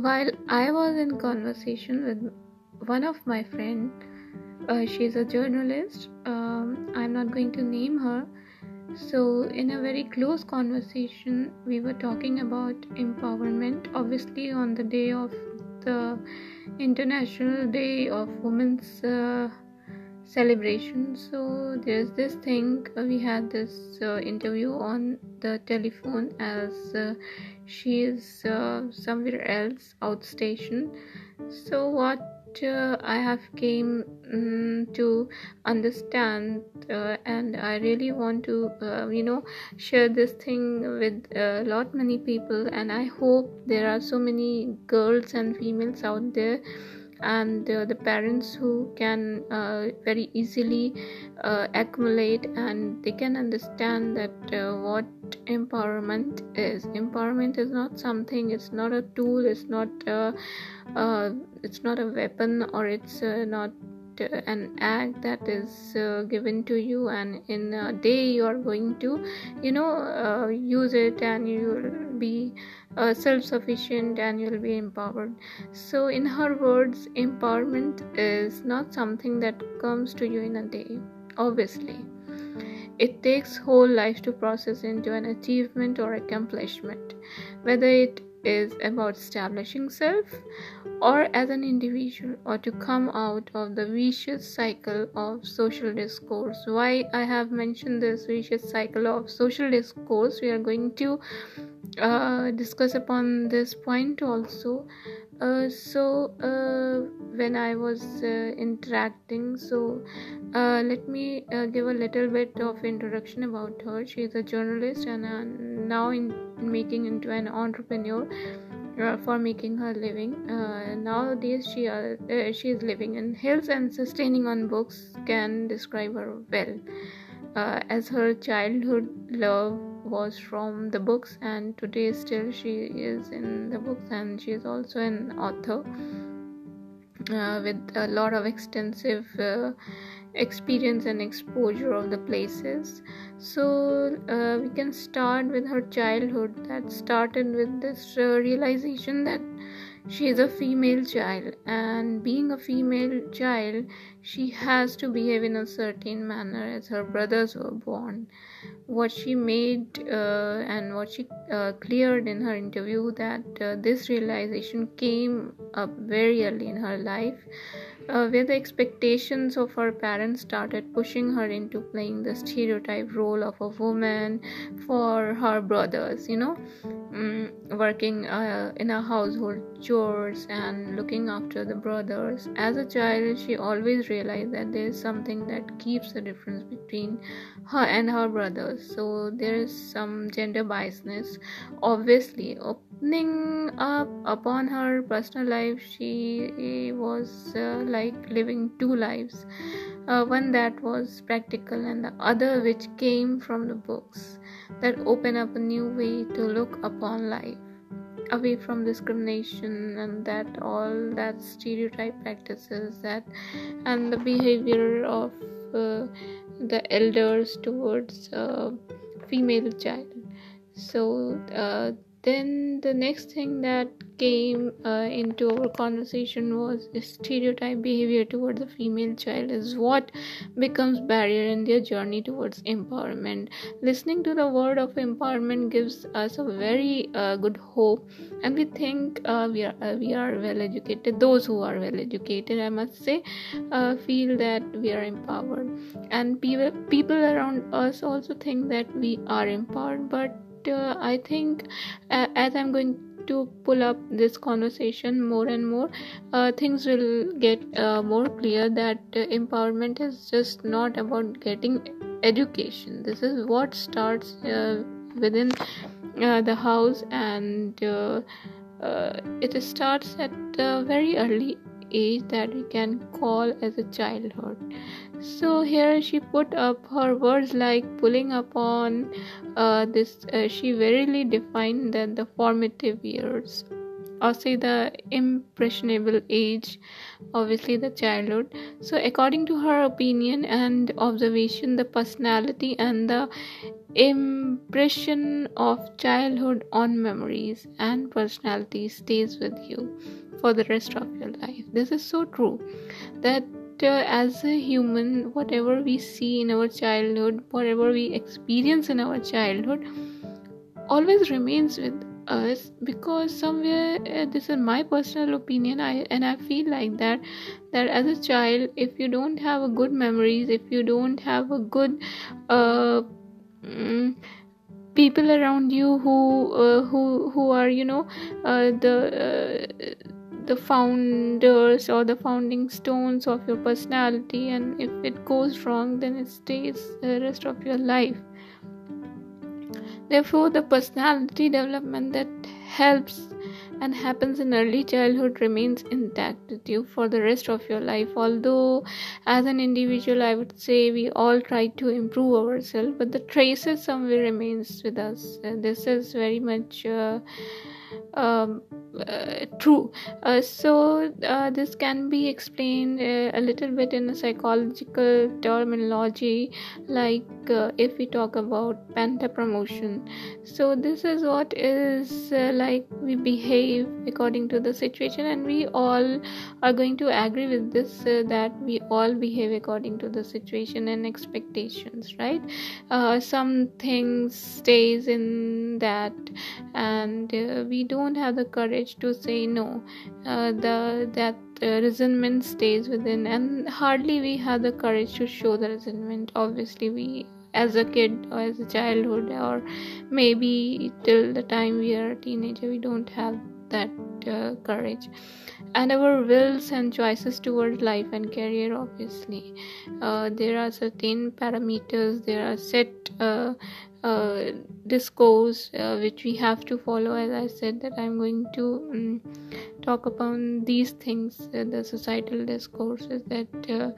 while I was in conversation with one of my friend, uh, she's a journalist. Um, I'm not going to name her. So, in a very close conversation, we were talking about empowerment. Obviously, on the day of the International Day of Women's uh, celebration. So, there's this thing. Uh, we had this uh, interview on the telephone as uh, she is uh, somewhere else outstation. So, what uh, I have came um, to understand, and I really want to, you know, share this thing with a lot many people. And I hope there are so many girls and females out there and the parents who can uh, very easily uh, accumulate and they can understand that uh, what empowerment is. Empowerment is not something it's not a tool it's not a, it's not a weapon or it's not an act that is uh, given to you and in a day you are going to you know uh, use it and you will be uh, self-sufficient and you'll be empowered. So in her words empowerment is not something that comes to you in a day obviously. It takes whole life to process into an achievement or accomplishment. Whether it is about establishing self or as an individual or to come out of the vicious cycle of social discourse. Why i have mentioned this vicious cycle of social discourse we are going to uh, discuss upon this point also so uh, when i was uh, interacting so uh, let me uh, give a little bit of introduction about her. She is a journalist and now in making into an entrepreneur for making her living. Nowadays she she is living in hills and sustaining on books can describe her well as her childhood love was from the books and today still she is in the books and she is also an author uh, with a lot of extensive uh, experience and exposure of the places. So uh, we can start with her childhood. That started with this realization that she is a female child and being a female child she has to behave in a certain manner as her brothers were born. What she made uh, and what she uh, cleared in her interview that uh, this realization came up very early in her life uh, where the expectations of her parents started pushing her into playing the stereotype role of a woman for her brothers you know um, working uh, in a household chores and looking after the brothers. As a child she always realized that there is something that keeps the difference between her and her brothers. So there is some gender biasness. Obviously opening up upon her personal life she was uh, like living two lives. Uh, one that was practical and the other which came from the books that open up a new way to look upon life away from discrimination and that all that stereotype practices that and the behavior of uh, the elders towards a female child. So uh, then the next thing that came uh, into our conversation was stereotype behavior towards the female child is what becomes barrier in their journey towards empowerment. Listening to the word of empowerment gives us a very uh, good hope and we think uh, we are uh, we are well educated those who are well educated i must say uh, feel that we are empowered. And people people around us also think that we are empowered but uh, i think as i'm going to pull up this conversation more and more uh, things will get uh, more clear that uh, empowerment is just not about getting education. This is what starts uh, within the house and it starts at a very early age that we can call as a childhood. So here she put up her words like pulling upon uh, this uh, she verily defined that the formative years or say the impressionable age obviously the childhood. So according to her opinion and observation the personality and the impression of childhood on memories and personality stays with you for the rest of your life. This is so true that uh, as a human, whatever we see in our childhood, whatever we experience in our childhood, always remains with us because somewhere uh, this is my personal opinion i and i feel like that that as a child if you don't have a good memories if you don't have a good uh, mm, people around you who uh, who who are you know uh, the uh, the founders or the founding stones of your personality and if it goes wrong then it stays the rest of your life. Therefore, the personality development that helps and happens in early childhood remains intact with you for the rest of your life. Although, as an individual, I would say we all try to improve ourselves, but the traces somewhere remains with us. And this is very much. Uh, um, uh, true. Uh, so uh, this can be explained uh, a little bit in a psychological terminology, like uh, if we talk about penta promotion. So this is what is uh, like we behave according to the situation, and we all are going to agree with this that we all behave according to the situation and expectations, right? some things stays in that, and we don't have the courage to say no. Uh, the that uh, resentment stays within and hardly we have the courage to show the resentment. Obviously we as a kid or as a childhood or maybe till the time we are a teenager we don't have that uh, courage. And our wills and choices towards life and career obviously. Uh, there are certain parameters there are set uh, uh, discourse uh, which we have to follow as i said that i'm going to um, talk upon these things uh, the societal discourses that uh,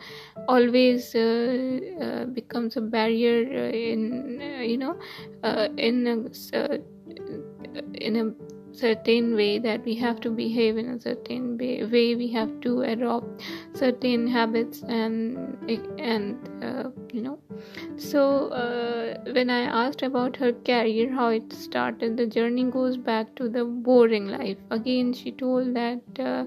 always uh, becomes a barrier in you know in a, in a certain way that we have to behave in a certain way, we have to adopt certain habits and and uh, you know. So uh, when i asked about her career how it started the journey goes back to the boring life. Again she told that uh,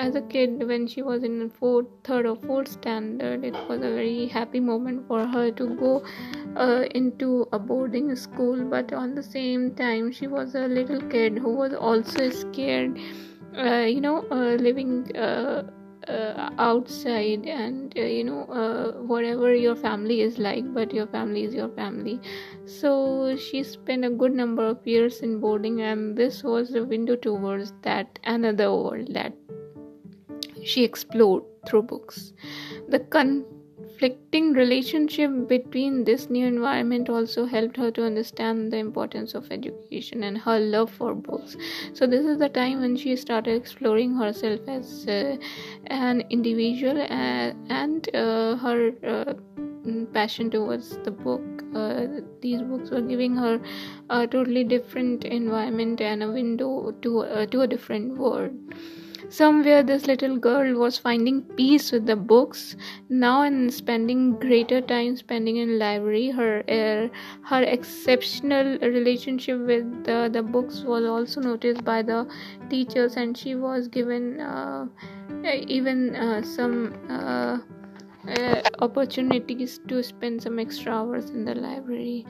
as a kid when she was in fourth third or fourth standard it was a very happy moment for her to go uh, into a boarding school. But on the same time she was a little kid who was also scared uh, you know uh, living uh, uh, outside and uh, you know whatever your family is like but your family is your family. So she spent a good number of years in boarding and this was the window towards that another world that she explored through books. The conflicting relationship between this new environment also helped her to understand the importance of education and her love for books. So, this is the time when she started exploring herself as uh, an individual uh, and uh, her uh, passion towards the book. Uh, these books were giving her a totally different environment and a window to uh, to a different world. Somewhere this little girl was finding peace with the books. Now and spending greater time spending in library, her uh, her exceptional relationship with the, the books was also noticed by the teachers, and she was given uh, even uh, some. Uh, uh, opportunities to spend some extra hours in the library.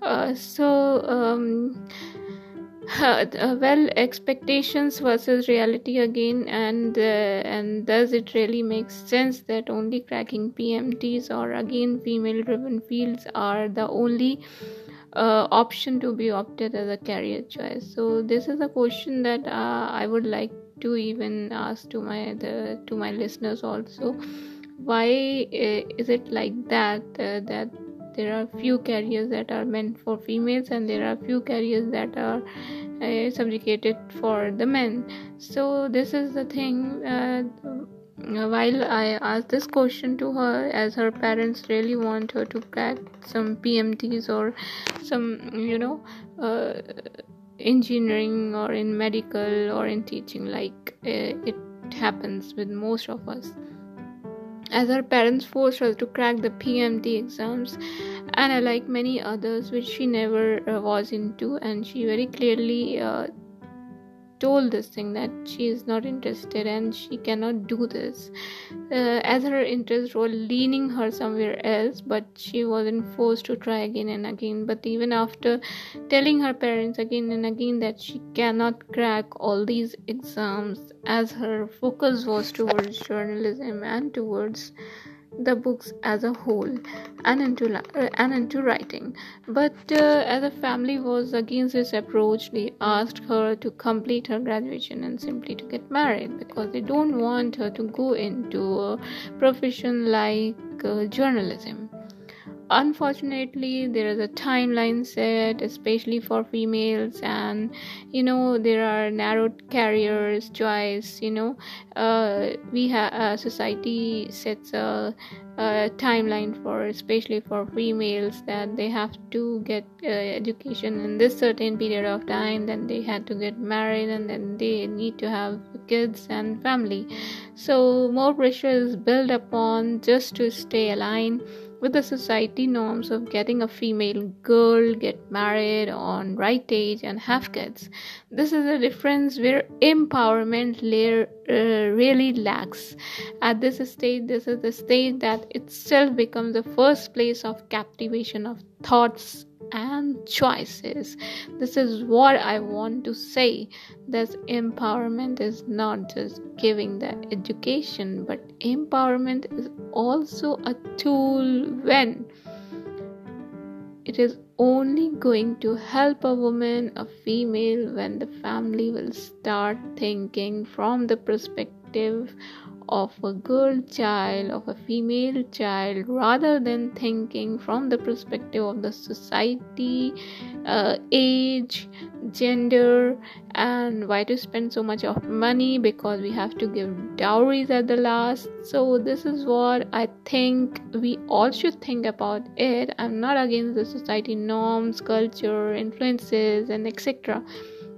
Uh, so um, uh, well expectations versus reality again and uh, and does it really make sense that only cracking pmts or again female driven fields are the only uh, option to be opted as a career choice? So this is a question that uh, i would like to even ask to my the, to my listeners also. Why uh, is it like that uh, that there are few careers that are meant for females and there are few careers that are uh, subjugated for the men. So this is the thing uh, while I asked this question to her, as her parents really want her to crack some PMTs or some, you know, uh, engineering or in medical or in teaching, like uh, it happens with most of us as her parents forced her to crack the PMT exams and like many others which she never uh, was into and she very clearly uh, told this thing that she is not interested and she cannot do this. Uh, as her interests were leaning her somewhere else but she wasn't forced to try again and again. But even after telling her parents again and again that she cannot crack all these exams as her focus was towards journalism and towards the books as a whole and into uh, and into writing. But uh, as a family was against this approach they asked her to complete her graduation and simply to get married because they don't want her to go into a profession like uh, journalism unfortunately there is a timeline set especially for females and you know there are narrow careers choice you know. Uh, we have uh, society sets a, a, timeline for especially for females that they have to get uh, education in this certain period of time then they had to get married and then they need to have kids and family. So more pressure is built upon just to stay aligned with the society norms of getting a female girl get married on right age and have kids this is a difference where empowerment layer uh, really lacks at this stage this is the stage that itself becomes the first place of captivation of thoughts and choices. This is what I want to say. This empowerment is not just giving the education, but empowerment is also a tool when it is only going to help a woman, a female, when the family will start thinking from the perspective of a girl child, of a female child, rather than thinking from the perspective of the society, uh, age, gender, and why to spend so much of money because we have to give dowries at the last. So, this is what I think we all should think about it. I'm not against the society norms, culture, influences, and etc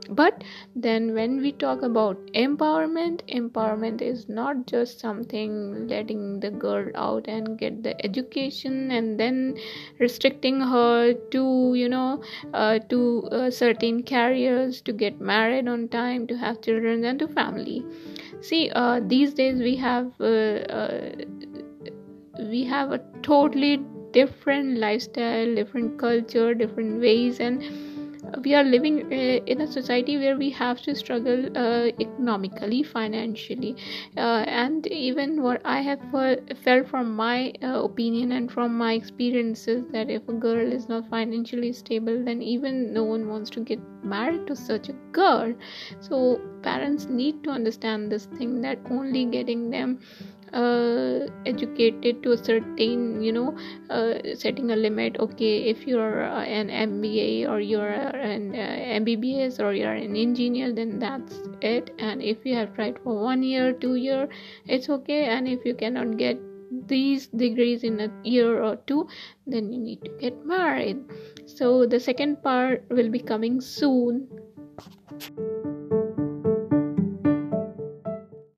but then when we talk about empowerment empowerment is not just something letting the girl out and get the education and then restricting her to you know uh, to uh, certain careers to get married on time to have children and to family. See uh, these days we have uh, uh, we have a totally different lifestyle different culture different ways and we are living uh, in a society where we have to struggle uh, economically financially uh, and even what i have felt from my opinion and from my experiences that if a girl is not financially stable then even no one wants to get married to such a girl. So parents need to understand this thing that only getting them uh, educated to a certain you know uh, setting a limit. Okay if you're uh, an mba or you're an uh, mbbs or you're an engineer then that's it. And if you have tried for one year two year it's okay. And if you cannot get these degrees in a year or two then you need to get married. So the second part will be coming soon